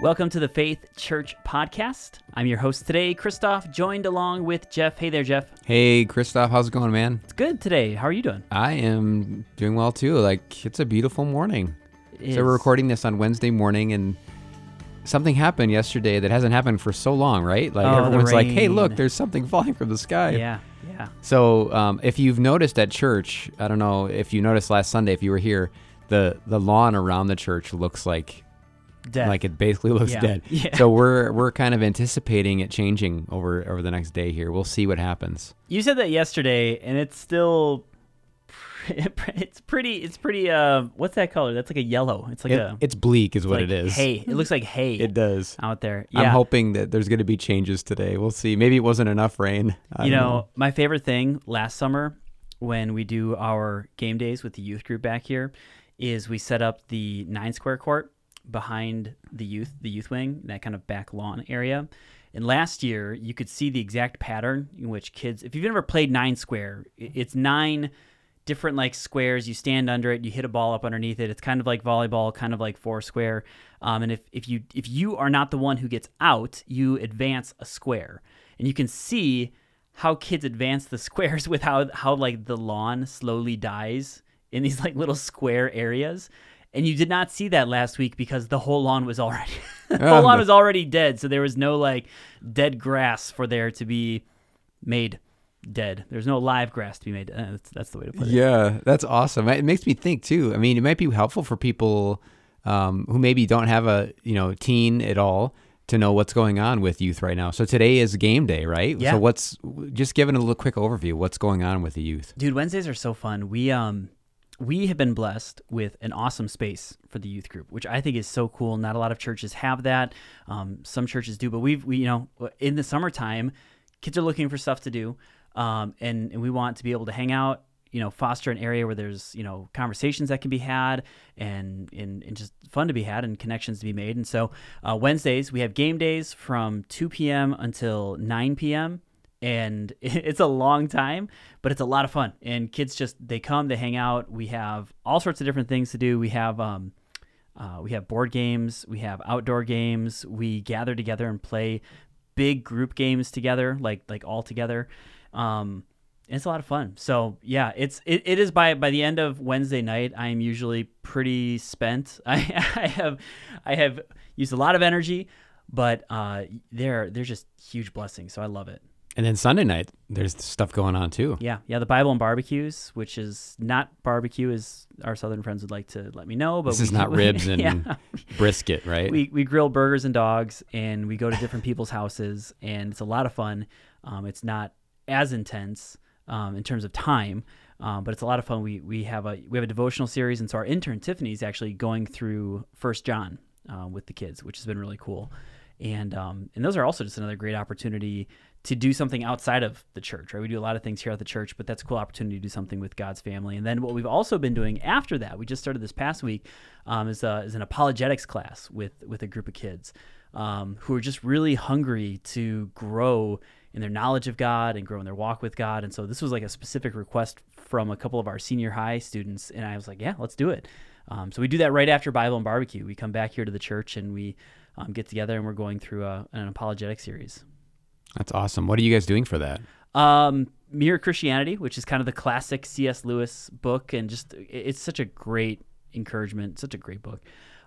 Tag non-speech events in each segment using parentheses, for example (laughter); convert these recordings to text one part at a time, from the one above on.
Welcome to the Faith Church Podcast. I'm your host today, Christoph, joined along with Jeff. Hey there, Jeff. Hey, Christoph, how's it going, man? It's good today. How are you doing? I am doing well too. Like, it's a beautiful morning. It So, we're recording this on Wednesday morning, and something happened yesterday that hasn't happened for so long, right? Like, Oh, everyone's like, hey, look, there's something (laughs) falling from the sky. Yeah, yeah. So, um, if you've noticed at church, I don't know if you noticed last Sunday, if you were here, the, the lawn around the church looks like Dead. like it basically (laughs) looks Yeah. dead. Yeah. So we're we're kind of anticipating it changing over over the next day here. We'll see what happens. you said that yesterday, and it's still. (laughs) It's pretty. It's pretty. Uh, what's that color? That's like a yellow. It's like It- a. it's bleak, is what like it is. Hay. It looks like hay. It does. out there. Yeah. I'm hoping that there's going to be changes today. We'll see. Maybe it wasn't enough rain. I you don't know, my favorite thing last summer when we do our game days with the youth group back here is we set up the nine square court behind the youth, the youth wing, that kind of back lawn area. And last year, you could see the exact pattern in which kids, if you've ever played nine square, it's nine different like squares. You stand under it, you hit a ball up underneath it. It's kind of like volleyball, kind of like four square. Um, and if, if you if you are not the one who gets out, you advance a square, and you can see how kids advance the (laughs) squares with how how like the lawn slowly dies in these like little square areas. And you did not see that last week because the whole lawn was already (laughs) the whole lawn was already dead. So there was no like dead grass for there to be made dead. There's no live grass to be made. Uh, that's, that's the way to put it. Yeah, that's awesome. It makes me think too. I mean, it might be helpful for people um, who maybe don't have a you know teen at all to know what's going on with youth right now. So today is game day, right? Yeah. So what's just giving a little quick overview. What's going on with the youth? Dude, Wednesdays are so fun. We um we have been blessed with an awesome space for the youth group, which I think is so cool. Not a lot of churches have that. Um, some churches do, but we've we you know in the summertime, kids are looking for stuff to do, um, and and we want to be able to hang out. You know, foster an area where there's you know conversations that can be had, and and, and just fun to be had, and connections to be made. And so uh, Wednesdays we have game days from 2 p.m. until 9 p.m and (laughs) it's a long time but it's a lot of fun. And kids just they come they hang out. We have all sorts of different things to do. We have um uh, we have board games. We have outdoor games. We gather together and play big group games together like like all together. Um it's a lot of fun. So yeah it's it, it is by by the end of wednesday night i am usually pretty spent. (laughs) I i have i have used a lot of energy but uh they're they're just huge blessings so i love it And then Sunday night, there's stuff going on too. yeah, yeah, the Bible and barbecues, which is not barbecue, as our southern friends would like to let me know. But This we, is not (laughs) ribs and yeah. brisket, right? we we grill burgers and dogs, and we go to different people's houses, and it's a lot of fun. Um, it's not as intense um, in terms of time, um, but it's a lot of fun. We we have a we have a devotional series, and so our intern Tiffany is actually going through First John uh, with the kids, which has been really cool. And um, and those are also just another great opportunity to do something outside of the church, right? We do a lot of things here at the church, but that's a cool opportunity to do something with God's family. And then what we've also been doing after that, we just started this past week, um, is, a, is an apologetics class with with a group of kids um, who are just really hungry to grow in their knowledge of God and grow in their walk with God. And so this was like a specific request from a couple of our senior high students, and I was like, yeah, let's do it. Um, so we do that right after Bible and barbecue. We come back here to the church and we um, get together and we're going through a, an apologetic series. That's awesome. What are you guys doing for that? Um, Mere Christianity, which is kind of the classic C.S. Lewis book, and just it's such a great encouragement, such a great book.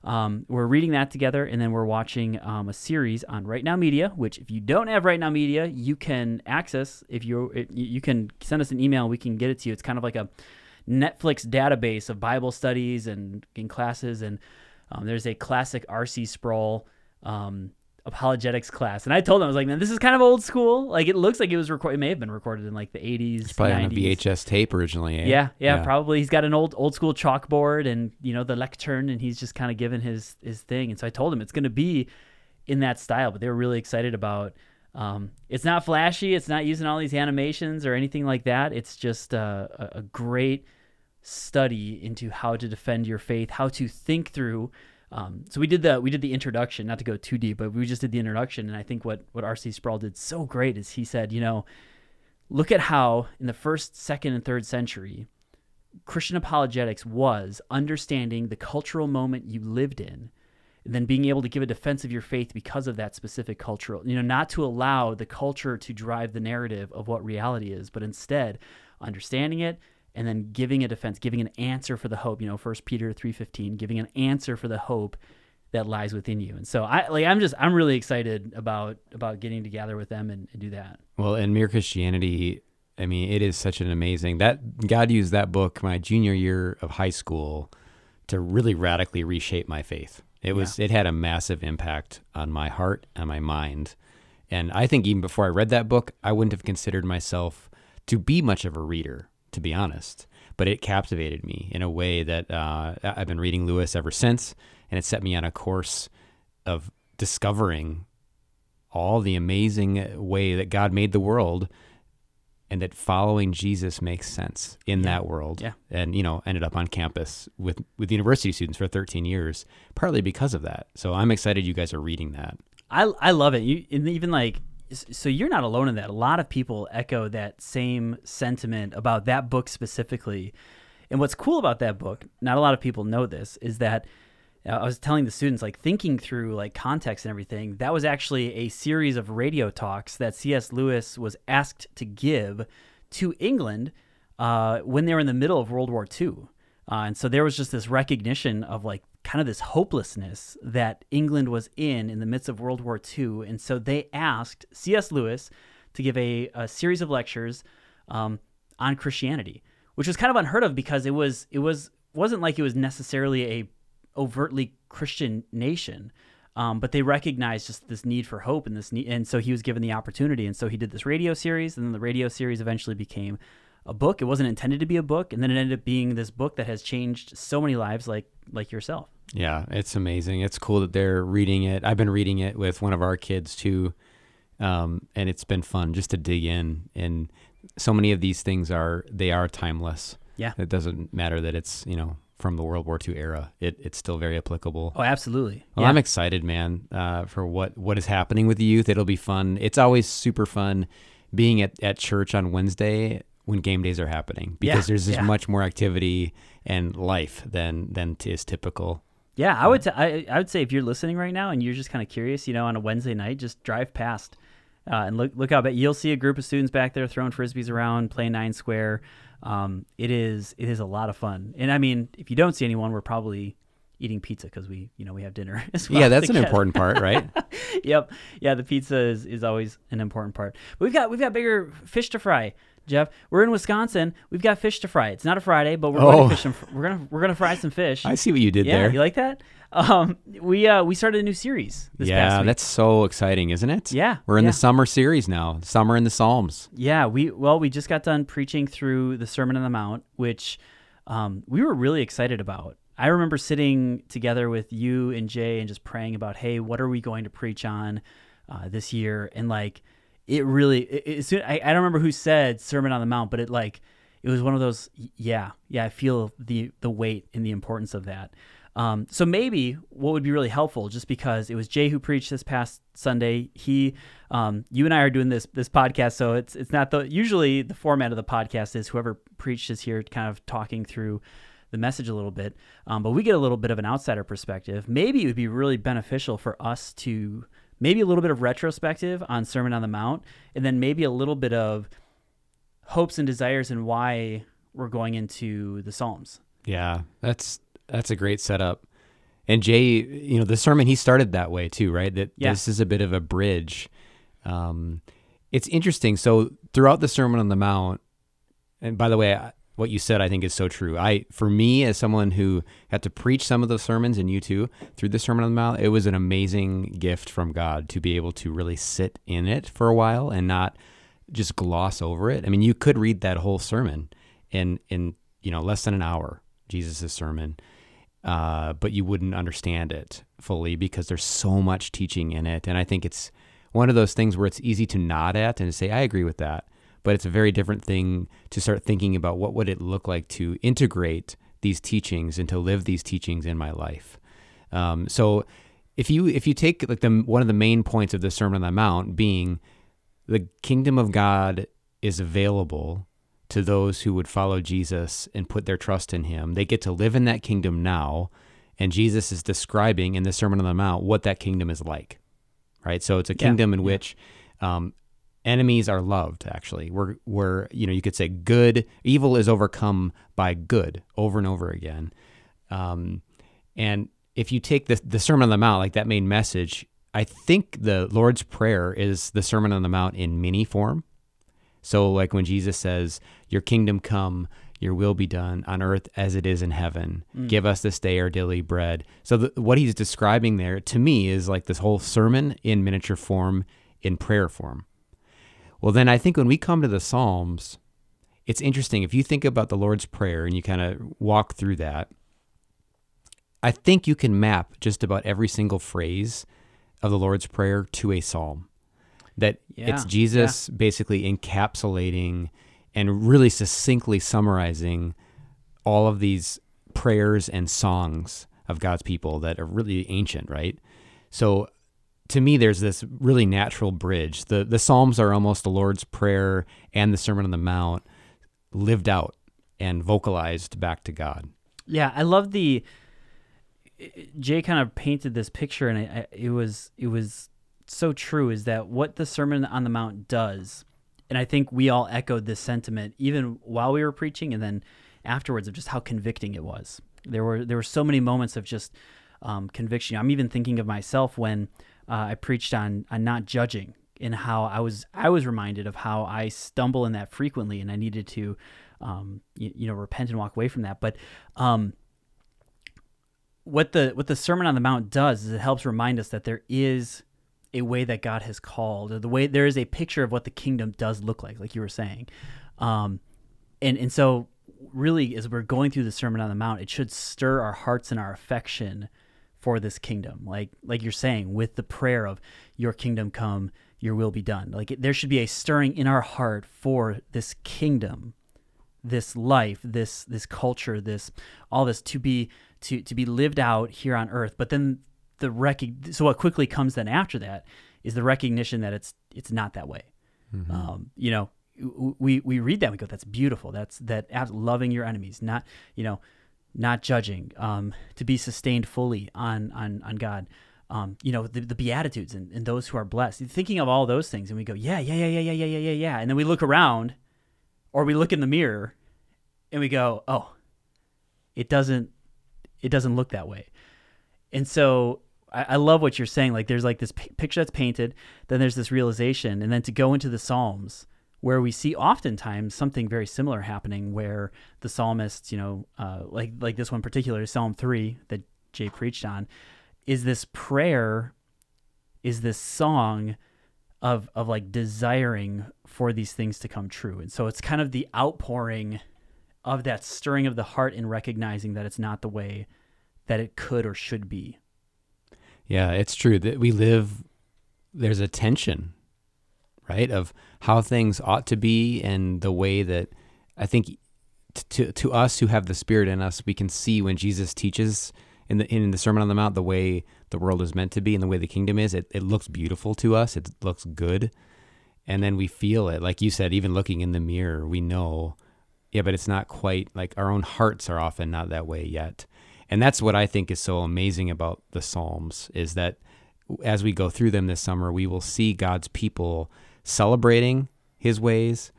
Um, we're reading that together, and then we're watching um, a series on Right Now Media. Which, if you don't have Right Now Media, you can access. If you you can send us an email, we can get it to you. It's kind of like a Netflix database of Bible studies and classes, and um, there's a classic R.C. Sproul. Um, apologetics class and i told them i was like man this is kind of old school like it looks like it was recorded it may have been recorded in like the 80s It's probably 90s. on a VHS tape originally. eh? Yeah, yeah, probably. He's got an old old school chalkboard and you know the lectern, and he's just kind of giving his his thing. And so I told him it's going to be in that style, but they were really excited about. Um, it's not flashy. It's not using all these animations or anything like that. It's just uh, a, a great study into how to defend your faith, how to think through. Um, so we did the we did the introduction, not to go too deep, but we just did the introduction. And I think what what R.C. Sproul did so great is he said, you know, look at how in the first, second, and third century, Christian apologetics was understanding the cultural moment you lived in then being able to give a defense of your faith because of that specific cultural, you know, not to allow the culture to drive the narrative of what reality is, but instead understanding it and then giving a defense, giving an answer for the hope, you know, first Peter 3:15, giving an answer for the hope that lies within you. And so I like I'm just I'm really excited about about getting together with them and, and do that. Well, in Mere Christianity, I mean, it is such an amazing that God used that book my junior year of high school to really radically reshape my faith. It was yeah. it had a massive impact on my heart and my mind. And I think even before I read that book, I wouldn't have considered myself to be much of a reader, to be honest. But it captivated me in a way that uh, I've been reading Lewis ever since, and it set me on a course of discovering all the amazing way that God made the world and that following Jesus makes sense in yeah. that world. Yeah. And, you know, ended up on campus with, with university students for 13 years, partly because of that. So I'm excited you guys are reading that. I, I love it. You, even like, so you're not alone in that. A lot of people echo that same sentiment about that book specifically. And what's cool about that book, not a lot of people know this, is that I was telling the students, like thinking through like context and everything, that was actually a series of radio talks that C.S. Lewis was asked to give to England uh, when they were in the middle of World War II. Uh, and so there was just this recognition of like kind of this hopelessness that England was in in the midst of World War II. And so they asked C.S. Lewis to give a, a series of lectures um, on Christianity, which was kind of unheard of because it was it was wasn't like it was necessarily a overtly Christian nation. Um, but they recognized just this need for hope and this need, and so he was given the opportunity, and so he did this radio series, and then the radio series eventually became a book. It wasn't intended to be a book, and then it ended up being this book that has changed so many lives, like like yourself. Yeah, it's amazing. It's cool that they're reading it. I've been reading it with one of our kids too, um, and it's been fun just to dig in. And so many of these things are they are timeless. Yeah, it doesn't matter that it's you know from the World War II era. It, it's still very applicable. Oh, absolutely. Well, yeah. I'm excited, man, uh, for what, what is happening with the youth. It'll be fun. It's always super fun being at, at church on Wednesday when game days are happening because yeah, there's just yeah. much more activity and life than than is typical. Yeah, I would t- I, I would say if you're listening right now and you're just kind of curious, you know, on a Wednesday night, just drive past uh, and look look out. But you'll see a group of students back there throwing frisbees around, playing nine square. Um, it is it is a lot of fun, and I mean, if you don't see anyone, we're probably eating pizza because we you know we have dinner (laughs) as well. Yeah, that's an important part, right? (laughs) yep. Yeah, the pizza is, is always an important part. But we've got we've got bigger fish to fry. Jeff, we're in Wisconsin. We've got fish to fry. It's not a Friday, but we're oh. going to fish some, we're gonna we're gonna fry some fish. (laughs) I see what you did yeah, there. You like that? Um, we uh we started a new series. yeah, that's so exciting, isn't it? Yeah, we're in yeah. the summer series now. Summer in the Psalms. Yeah, we well we just got done preaching through the Sermon on the Mount, which um, we were really excited about. I remember sitting together with you and Jay and just praying about, hey, what are we going to preach on uh, this year? And like it really it, it, I, I don't remember who said sermon on the mount but it like it was one of those yeah yeah i feel the the weight and the importance of that. Um, so maybe what would be really helpful just because it was jay who preached this past sunday. He um, you and i are doing this this podcast so it's it's not the usually the format of the podcast is whoever preached is here kind of talking through the message a little bit. Um, but we get a little bit of an outsider perspective. Maybe it would be really beneficial for us to maybe a little bit of retrospective on Sermon on the Mount, and then maybe a little bit of hopes and desires and why we're going into the Psalms. Yeah, that's that's a great setup. And Jay, you know, the sermon he started that way too, right? That yeah. this is a bit of a bridge. Um, it's interesting. So throughout the Sermon on the Mount, and by the way, what you said I think is so true. I for me as someone who had to preach some of those sermons and you too through the Sermon on the Mount, it was an amazing gift from God to be able to really sit in it for a while and not just gloss over it. I mean, you could read that whole sermon in in you know less than an hour, Jesus' sermon, uh, but you wouldn't understand it fully because there's so much teaching in it. And I think it's one of those things where it's easy to nod at and say, I agree with that but it's a very different thing to start thinking about what would it look like to integrate these teachings and to live these teachings in my life. Um, so if you if you take like the one of the main points of the Sermon on the Mount being the kingdom of God is available to those who would follow Jesus and put their trust in him. They get to live in that kingdom now and Jesus is describing in the Sermon on the Mount what that kingdom is like, right? So it's a kingdom yeah. in which um, enemies are loved. Actually, where where you know you could say good evil is overcome by good over and over again, um, and if you take the the Sermon on the Mount like that main message, I think the Lord's Prayer is the Sermon on the Mount in mini form. So like when Jesus says, "Your kingdom come." Your will be done on earth as it is in heaven. Mm. Give us this day our daily bread. So, the, what he's describing there to me is like this whole sermon in miniature form, in prayer form. Well, then I think when we come to the Psalms, it's interesting. If you think about the Lord's Prayer and you kind of walk through that, I think you can map just about every single phrase of the Lord's Prayer to a psalm. That yeah, it's Jesus yeah. basically encapsulating and really succinctly summarizing all of these prayers and songs of God's people that are really ancient, right? So to me there's this really natural bridge. The the Psalms are almost the Lord's prayer and the Sermon on the Mount lived out and vocalized back to God. Yeah, I love the Jay kind of painted this picture and it, it was it was so true is that what the Sermon on the Mount does and I think we all echoed this sentiment even while we were preaching and then afterwards of just how convicting it was. There were there were so many moments of just um, conviction. I'm even thinking of myself when uh, I preached on on not judging and how I was I was reminded of how I stumble in that frequently and I needed to um, you, you, know repent and walk away from that. But um, what the what the Sermon on the Mount does is it helps remind us that there is a way that God has called, or the way there is a picture of what the kingdom does look like, like you were saying. Um, and and so really, as we're going through the Sermon on the Mount, it should stir our hearts and our affection for this kingdom, like like you're saying, with the prayer of "Your kingdom come, Your will be done." Like it, there should be a stirring in our heart for this kingdom, this life, this this culture, this all this to be to to be lived out here on earth. But then the rec- so what quickly comes then after that is the recognition that it's it's not that way. Mm-hmm. Um, you know, we we read that and we go, that's beautiful. That's that loving your enemies, not you know, not judging, um, to be sustained fully on on on God. Um, you know, the, the beatitudes and, and those who are blessed. Thinking of all those things, and we go, yeah, yeah, yeah, yeah, yeah, yeah, yeah, yeah, and then we look around, or we look in the mirror, and we go, oh, it doesn't, it doesn't look that way. And so I, I love what you're saying. Like there's like this p- picture that's painted, then there's this realization, and then to go into the Psalms where we see oftentimes something very similar happening where the psalmist, you know, uh, like like this one particular, Psalm three that Jay preached on, is this prayer, is this song of of like desiring for these things to come true. And so it's kind of the outpouring of that stirring of the heart in recognizing that it's not the way that it could or should be. Yeah, it's true that we live there's a tension, right, of how things ought to be and the way that I think to to us who have the spirit in us, we can see when Jesus teaches in the in the Sermon on the Mount the way the world is meant to be and the way the kingdom is. It it looks beautiful to us. It looks good. And then we feel it. Like you said, even looking in the mirror, we know, yeah, but it's not quite like our own hearts are often not that way yet. And that's what I think is so amazing about the Psalms is that as we go through them this summer, we will see God's people celebrating his ways,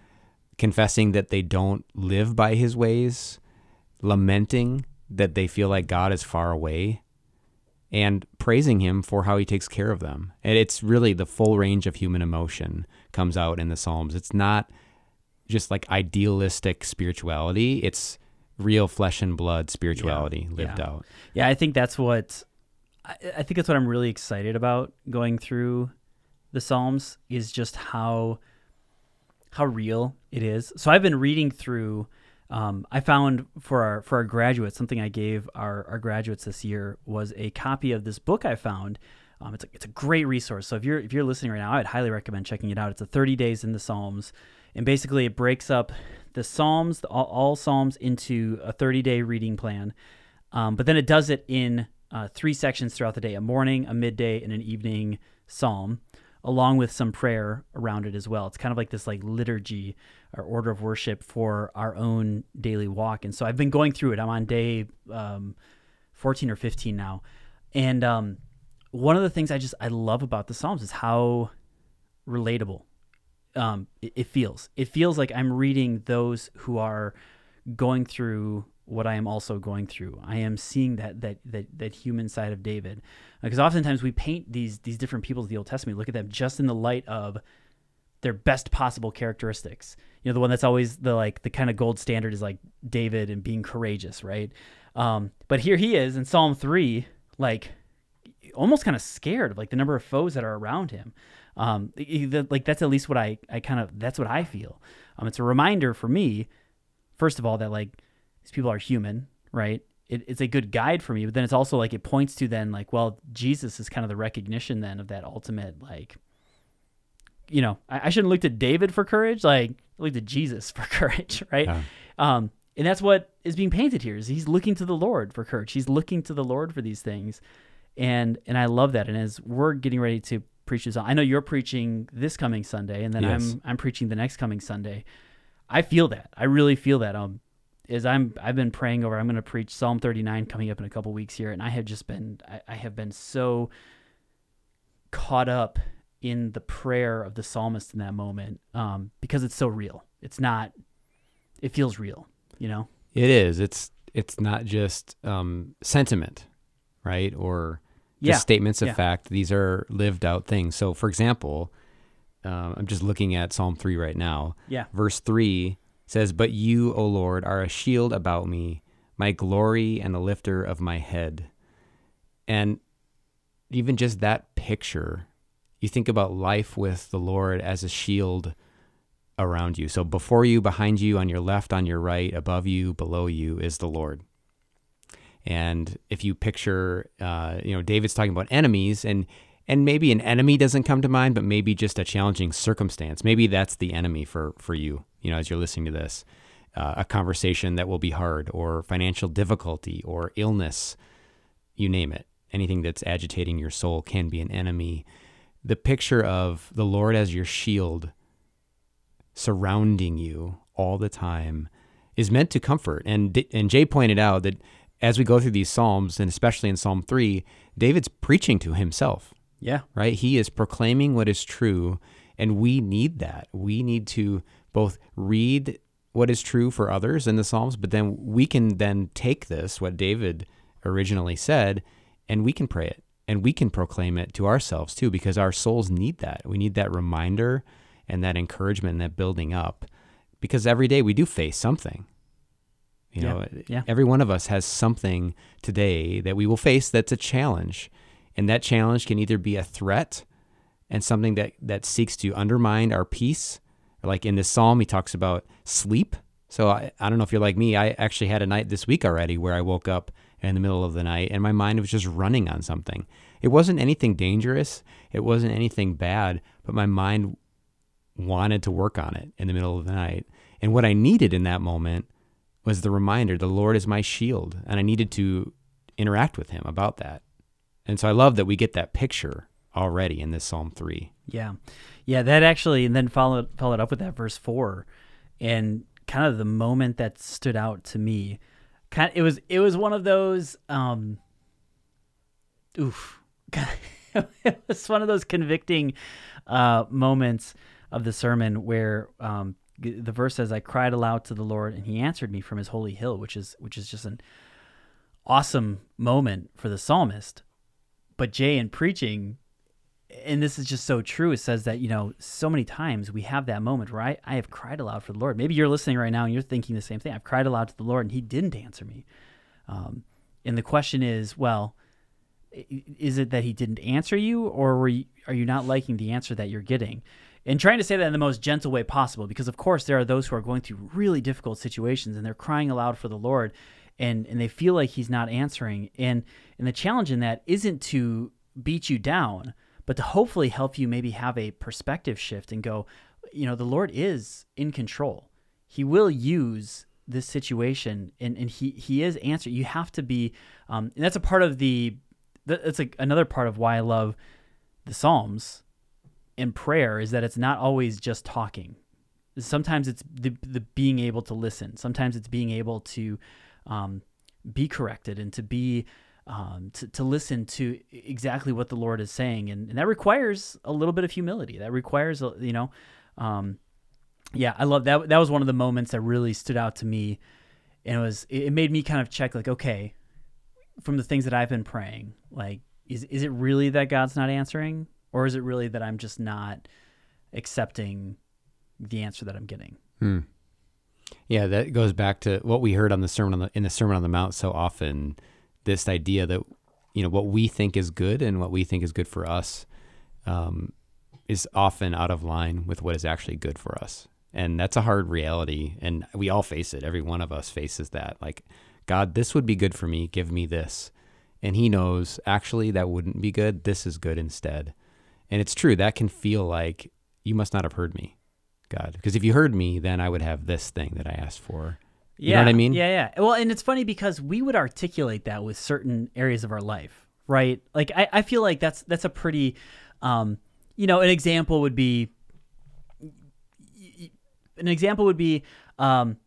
confessing that they don't live by his ways, lamenting that they feel like God is far away, and praising him for how he takes care of them. And it's really the full range of human emotion comes out in the Psalms. It's not just like idealistic spirituality. It's real flesh and blood spirituality yeah, lived yeah. out. Yeah, I think that's what I, I think that's what I'm really excited about going through the Psalms is just how how real it is. So I've been reading through. Um, I found for our for our graduates something I gave our, our graduates this year was a copy of this book I found. Um, it's a, it's a great resource. So if you're if you're listening right now, I'd highly recommend checking it out. It's a 30 days in the Psalms, and basically it breaks up the Psalms, all, all Psalms, into a 30 day reading plan. Um, but then it does it in uh, three sections throughout the day a morning, a midday, and an evening psalm, along with some prayer around it as well. It's kind of like this like liturgy or order of worship for our own daily walk. And so I've been going through it. I'm on day um, 14 or 15 now. And um, one of the things I just I love about the Psalms is how relatable um, it, it feels. It feels like I'm reading those who are going through what I am also going through. I am seeing that that that that human side of David, because oftentimes we paint these these different people of the Old Testament, look at them just in the light of their best possible characteristics. You know, the one that's always the like the kind of gold standard is like David and being courageous, right? Um, but here he is in Psalm three, like almost kind of scared of like the number of foes that are around him. Um, like that's at least what I I kind of that's what I feel. Um, it's a reminder for me, first of all, that like these people are human, right? It, it's a good guide for me, but then it's also like it points to then like, well, Jesus is kind of the recognition then of that ultimate like, you know, I, I shouldn't look to David for courage, like look to Jesus (laughs) for courage, right? Yeah. Um, and that's what is being painted here is he's looking to the Lord for courage. He's looking to the Lord for these things, and and I love that. And as we're getting ready to preach this, I know you're preaching this coming Sunday, and then yes. I'm I'm preaching the next coming Sunday. I feel that. I really feel that. Um, is I'm I've been praying over. I'm going to preach Psalm 39 coming up in a couple weeks here, and I have just been I, I, have been so caught up in the prayer of the psalmist in that moment um, because it's so real. It's not. It feels real, you know. It is. It's it's not just um, sentiment, right? Or just yeah. statements of yeah. fact. These are lived out things. So, for example, uh, I'm just looking at Psalm three right now. Yeah. Verse three says, But you, O Lord, are a shield about me, my glory and the lifter of my head. And even just that picture, you think about life with the Lord as a shield around you. So before you, behind you, on your left, on your right, above you, below you is the Lord. And if you picture, uh, you know, David's talking about enemies, and and maybe an enemy doesn't come to mind, but maybe just a challenging circumstance. Maybe that's the enemy for for you you know, as you're listening to this, uh, a conversation that will be hard, or financial difficulty, or illness, you name it. Anything that's agitating your soul can be an enemy. The picture of the Lord as your shield surrounding you all the time is meant to comfort. And and Jay pointed out that as we go through these psalms, and especially in Psalm three, David's preaching to himself. Yeah. Right. He is proclaiming what is true, and we need that. We need to both read what is true for others in the Psalms, but then we can then take this, what David originally said, and we can pray it and we can proclaim it to ourselves too, because our souls need that. We need that reminder and that encouragement and that building up because every day we do face something. You know, yeah, yeah. every one of us has something today that we will face that's a challenge. And that challenge can either be a threat and something that, that seeks to undermine our peace like in this psalm, he talks about sleep. So I, I don't know if you're like me. I actually had a night this week already where I woke up in the middle of the night and my mind was just running on something. It wasn't anything dangerous, it wasn't anything bad, but my mind wanted to work on it in the middle of the night. And what I needed in that moment was the reminder the Lord is my shield. And I needed to interact with him about that. And so I love that we get that picture already in this Psalm 3. Yeah. Yeah, that actually, and then followed followed up with that verse four, and kind of the moment that stood out to me, kind of, it was it was one of those, um, oof, (laughs) it was one of those convicting uh, moments of the sermon where um, the verse says, "I cried aloud to the Lord, and He answered me from His holy hill," which is which is just an awesome moment for the psalmist. But Jay, in preaching, and this is just so true. It says that, you know, so many times we have that moment where I, I have cried aloud for the Lord. Maybe you're listening right now and you're thinking the same thing. I've cried aloud to the Lord and he didn't answer me. Um, and the question is, well, is it that he didn't answer you or you, are you not liking the answer that you're getting? And trying to say that in the most gentle way possible, because of course there are those who are going through really difficult situations and they're crying aloud for the Lord and, and they feel like he's not answering. And, and the challenge in that isn't to beat you down, but to hopefully help you maybe have a perspective shift and go, you know, the Lord is in control. He will use this situation and, and he, he is answering. You have to be, um, and that's a part of the, that's like another part of why I love the Psalms and prayer is that it's not always just talking. Sometimes it's the, the being able to listen. Sometimes it's being able to um, be corrected and to be um, to, to listen to exactly what the Lord is saying. And, and that requires a little bit of humility. That requires, you know, um, yeah, I love that. That was one of the moments that really stood out to me. And it was, it made me kind of check like, okay, from the things that I've been praying, like, is, is it really that God's not answering? Or is it really that I'm just not accepting the answer that I'm getting? Hmm. Yeah, that goes back to what we heard on the sermon on the, in the Sermon on the Mount so often this idea that you know what we think is good and what we think is good for us um, is often out of line with what is actually good for us. And that's a hard reality and we all face it. Every one of us faces that. Like god this would be good for me. Give me this. And he knows actually that wouldn't be good. This is good instead. And it's true that can feel like you must not have heard me god because if you heard me then i would have this thing that i asked for you yeah, know what I mean? Yeah, yeah. Well, and it's funny because we would articulate that with certain areas of our life, right? Like I, I feel like that's that's a pretty, um, you know, an example would be, an example would be, um,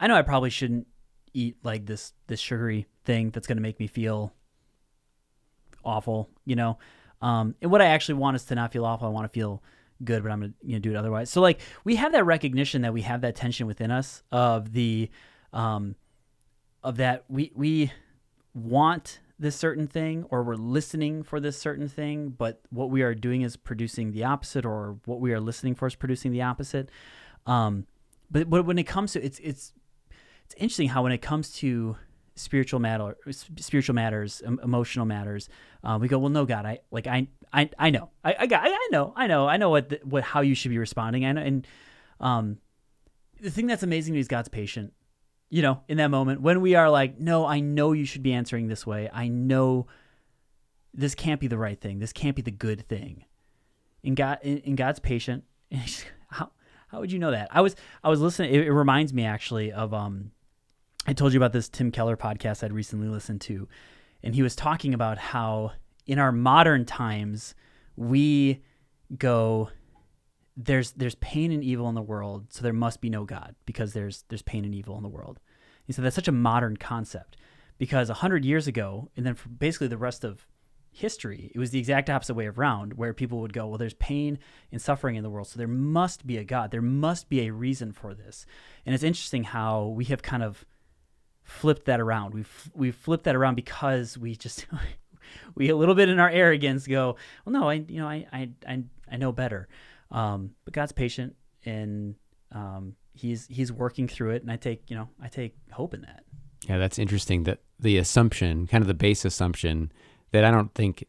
I know I probably shouldn't eat like this this sugary thing that's going to make me feel awful, you know. Um, and what I actually want is to not feel awful. I want to feel good, but I'm gonna you know do it otherwise. So like we have that recognition that we have that tension within us of the um of that we we want this certain thing or we're listening for this certain thing, but what we are doing is producing the opposite, or what we are listening for is producing the opposite. Um, but but when it comes to it's it's it's interesting how when it comes to spiritual matter spiritual matters emotional matters uh, we go well no god i like i i, I know. I, I got i know. I know. I know what the, what how you should be responding. Know and um the thing that's amazing is god's patient. You know in that moment when we are like no i know you should be answering this way. I know this can't be the right thing. This can't be the good thing. And god and god's patient. (laughs) How how would you know that? I was i was listening it, it reminds me actually of um I told you about this Tim Keller podcast I'd recently listened to, and he was talking about how in our modern times we go there's there's pain and evil in the world, so there must be no God because there's there's pain and evil in the world. He said that's such a modern concept because hundred years ago, and then basically the rest of history, it was the exact opposite way around, where people would go, well, there's pain and suffering in the world, so there must be a God. There must be a reason for this. And it's interesting how we have kind of flipped that around. We've we've flipped that around because we just (laughs) we a little bit in our arrogance go, well, no, I you know I I I, I know better. Um, but God's patient and um, he's he's working through it, and I take you know I take hope in that. Yeah, that's interesting. That the assumption, kind of the base assumption, that I don't think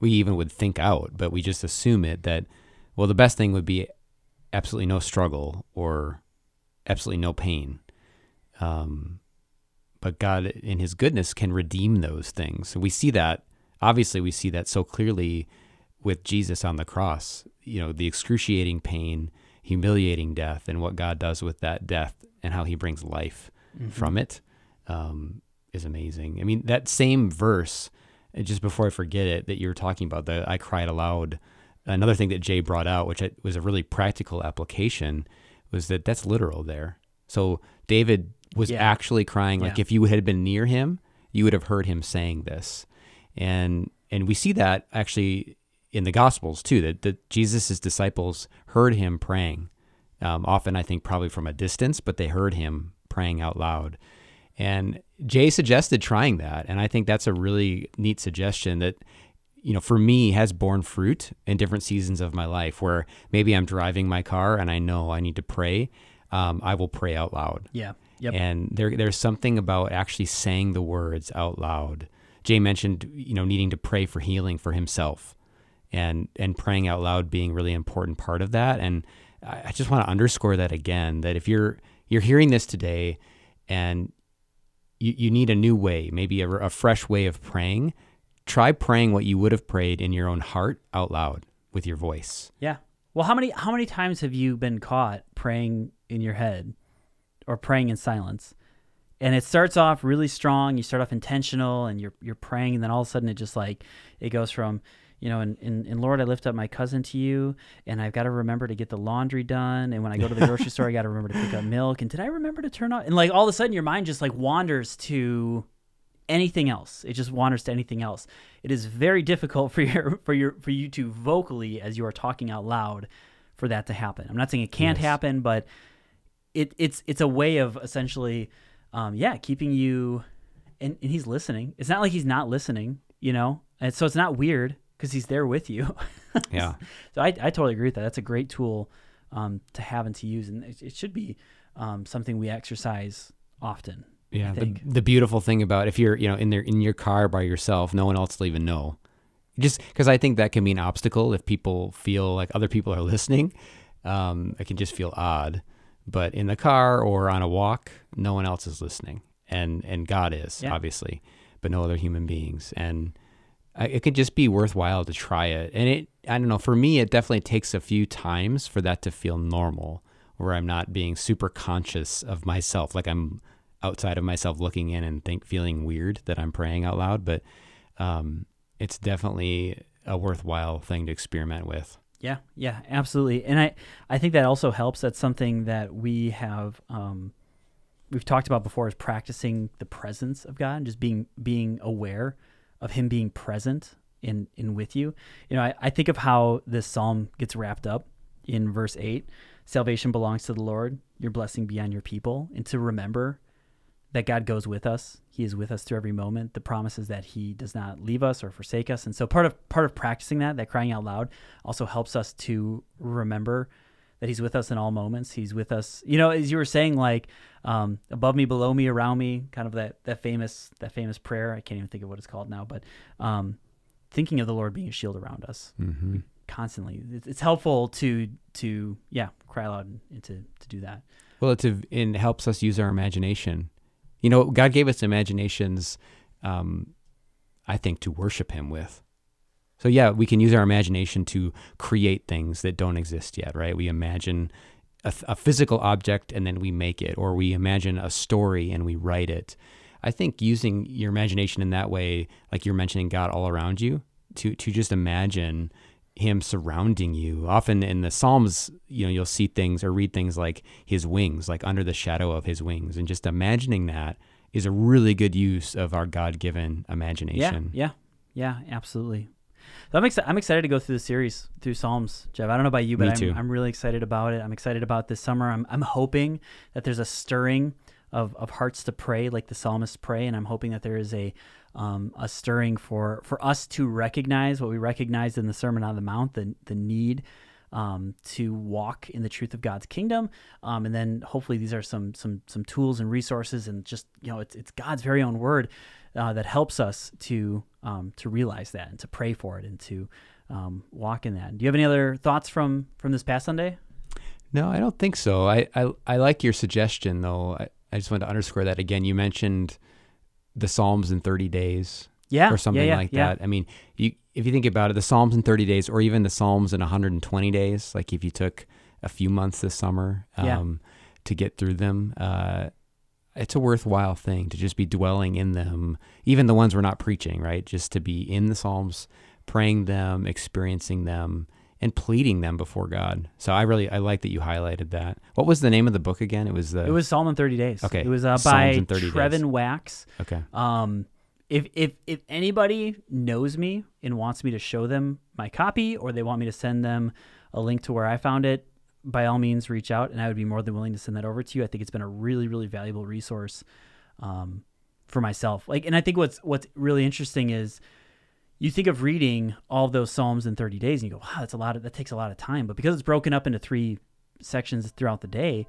we even would think out, but we just assume it that well, the best thing would be absolutely no struggle or absolutely no pain. Um, but God, in His goodness, can redeem those things. we see that, obviously, we see that so clearly with Jesus on the cross. You know, the excruciating pain, humiliating death, and what God does with that death and how He brings life mm-hmm. from it um, is amazing. I mean, that same verse, just before I forget it, that you were talking about, the I cried aloud. Another thing that Jay brought out, which was a really practical application, was that that's literal there. So David was yeah. actually crying. Like yeah. if you had been near him, you would have heard him saying this. And and we see that actually in the Gospels too. That that Jesus' disciples heard him praying. Um, often, I think probably from a distance, but they heard him praying out loud. And Jay suggested trying that, and I think that's a really neat suggestion that you know, for me has borne fruit in different seasons of my life where maybe I'm driving my car and I know I need to pray. Um, I will pray out loud. Yeah. Yep. And there, there's something about actually saying the words out loud. Jay mentioned, you know, needing to pray for healing for himself, and and praying out loud being really important part of that. And I, I just want to underscore that again. That if you're you're hearing this today, and you, you need a new way, maybe a, a fresh way of praying, try praying what you would have prayed in your own heart out loud with your voice. Yeah. Well, how many how many times have you been caught praying in your head? Or praying in silence. And it starts off really strong. You start off intentional and you're you're praying, and then all of a sudden it just like it goes from you know, and, and, and Lord, I lift up my cousin to you, and I've got to remember to get the laundry done. And when I go to the grocery store, I got to remember to pick up milk. And did I remember to turn on? And like all of a sudden, your mind just like wanders to anything else. It just wanders to anything else. It is very difficult (laughs) for your for your for you to vocally as you are talking out loud for that to happen. I'm not saying it can't yes. happen, but it it's it's a way of essentially um, yeah, keeping you and, and he's listening. It's not like he's not listening, you know? And so it's not weird because he's there with you. (laughs) yeah. So I, I totally agree with that. That's a great tool um, to have and to use. And it, it should be um, something we exercise often. Yeah. The, the beautiful thing about if you're, you know, in there in your car by yourself, no one else will even know. Just because I think that can be an obstacle if people feel like other people are (laughs) listening. Um, it can just feel odd. But in the car or on a walk, no one else is listening, and and God is yeah. obviously, but no other human beings. And it could just be worthwhile to try it. And it, I don't know, for me, it definitely takes a few times for that to feel normal, where I'm not being super conscious of myself, like I'm outside of myself looking in and think feeling weird that I'm praying out loud. But um, it's definitely a worthwhile thing to experiment with. Yeah, yeah, absolutely. And I, I think that also helps. That's something that we have, um, we've talked about before is practicing the presence of God and just being, being aware of him being present in, in with you. You know, I, I think of how this Psalm gets wrapped up in verse eight, salvation belongs to the Lord, your blessing be on your people. And to remember that God goes with us. He is with us through every moment. The promise is that He does not leave us or forsake us. And so part of part of practicing that, that crying out loud, also helps us to remember that He's with us in all moments. He's with us, you know, as you were saying, like um, above me, below me, around me, kind of that that famous that famous prayer. I can't even think of what it's called now, but um, thinking of the Lord being a shield around us. Mm-hmm. Constantly, it's, helpful to to yeah cry aloud and to to do that. Well, it's a, it helps us use our imagination you know, God gave us imaginations, um, I think, to worship Him with. So, yeah, we can use our imagination to create things that don't exist yet, right? We imagine a, a physical object and then we make it, or we imagine a story and we write it. I think using your imagination in that way, like you're mentioning God all around you, to to just imagine him surrounding you. Often in the Psalms, you know, you'll see things or read things like his wings, like under the shadow of his wings. And just imagining that is a really good use of our God given imagination. Yeah, yeah, yeah, absolutely. So I'm, ex- I'm excited to go through the series through Psalms, Jeff. I don't know about you, but I'm, I'm really excited about it. I'm excited about this summer. I'm, I'm hoping that there's a stirring of, of hearts to pray like the psalmists pray, and I'm hoping that there is a um, a stirring for for us to recognize what we recognized in the Sermon on the Mount, the the need um, to walk in the truth of God's kingdom, um, and then hopefully these are some some some tools and resources, and just you know it's it's God's very own word uh, that helps us to um, to realize that and to pray for it and to um, walk in that. Do you have any other thoughts from from this past Sunday? No, I don't think so. I I, I like your suggestion though. I, I just want to underscore that again. You mentioned the Psalms in 30 days. Yeah. Or something yeah, yeah, like yeah. that. I mean, you if you think about it, the Psalms in 30 days, or even the Psalms in 120 days, like if you took a few months this summer um, to get through them, uh, it's a worthwhile thing to just be dwelling in them, even the ones we're not preaching, right? Just to be in the Psalms, praying them, experiencing them, and pleading them before God. So I really I like that you highlighted that. What was the name of the book again? It was the It was Psalm in 30 Days. Okay. It was uh, by Trevin days. Wax. Okay. Um if if if anybody knows me and wants me to show them my copy or they want me to send them a link to where I found it, by all means reach out and I would be more than willing to send that over to you. I think it's been a really really valuable resource um, for myself. Like and I think what's what's really interesting is you think of reading all of those psalms in 30 days and you go wow that's a lot of that takes a lot of time. But because it's broken up into three sections throughout the day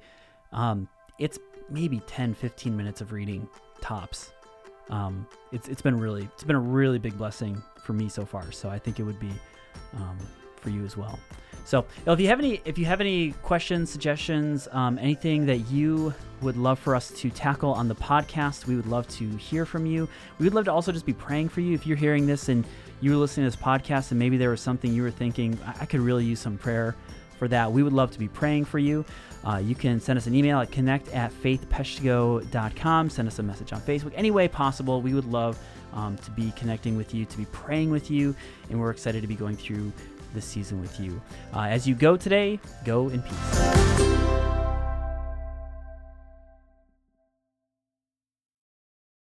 um, it's maybe 10 15 minutes of reading tops. Um, it's, it's been really it's been a really big blessing for me so far. So i think it would be um, for you as well so if you have any if you have any questions suggestions um, anything that you would love for us to tackle on the podcast. We would love to hear from you. We would love to also just be praying for you. If you're hearing this and you were listening to this podcast and maybe there was something you were thinking, I, could really use some prayer for that, we would love to be praying for you. Uh, you can send us an email at connect at faithpeshtigo.com. Send us a message on Facebook. Any way possible, we would love um, to be connecting with you, to be praying with you, and we're excited to be going through this season with you. Uh, as you go today, go in peace.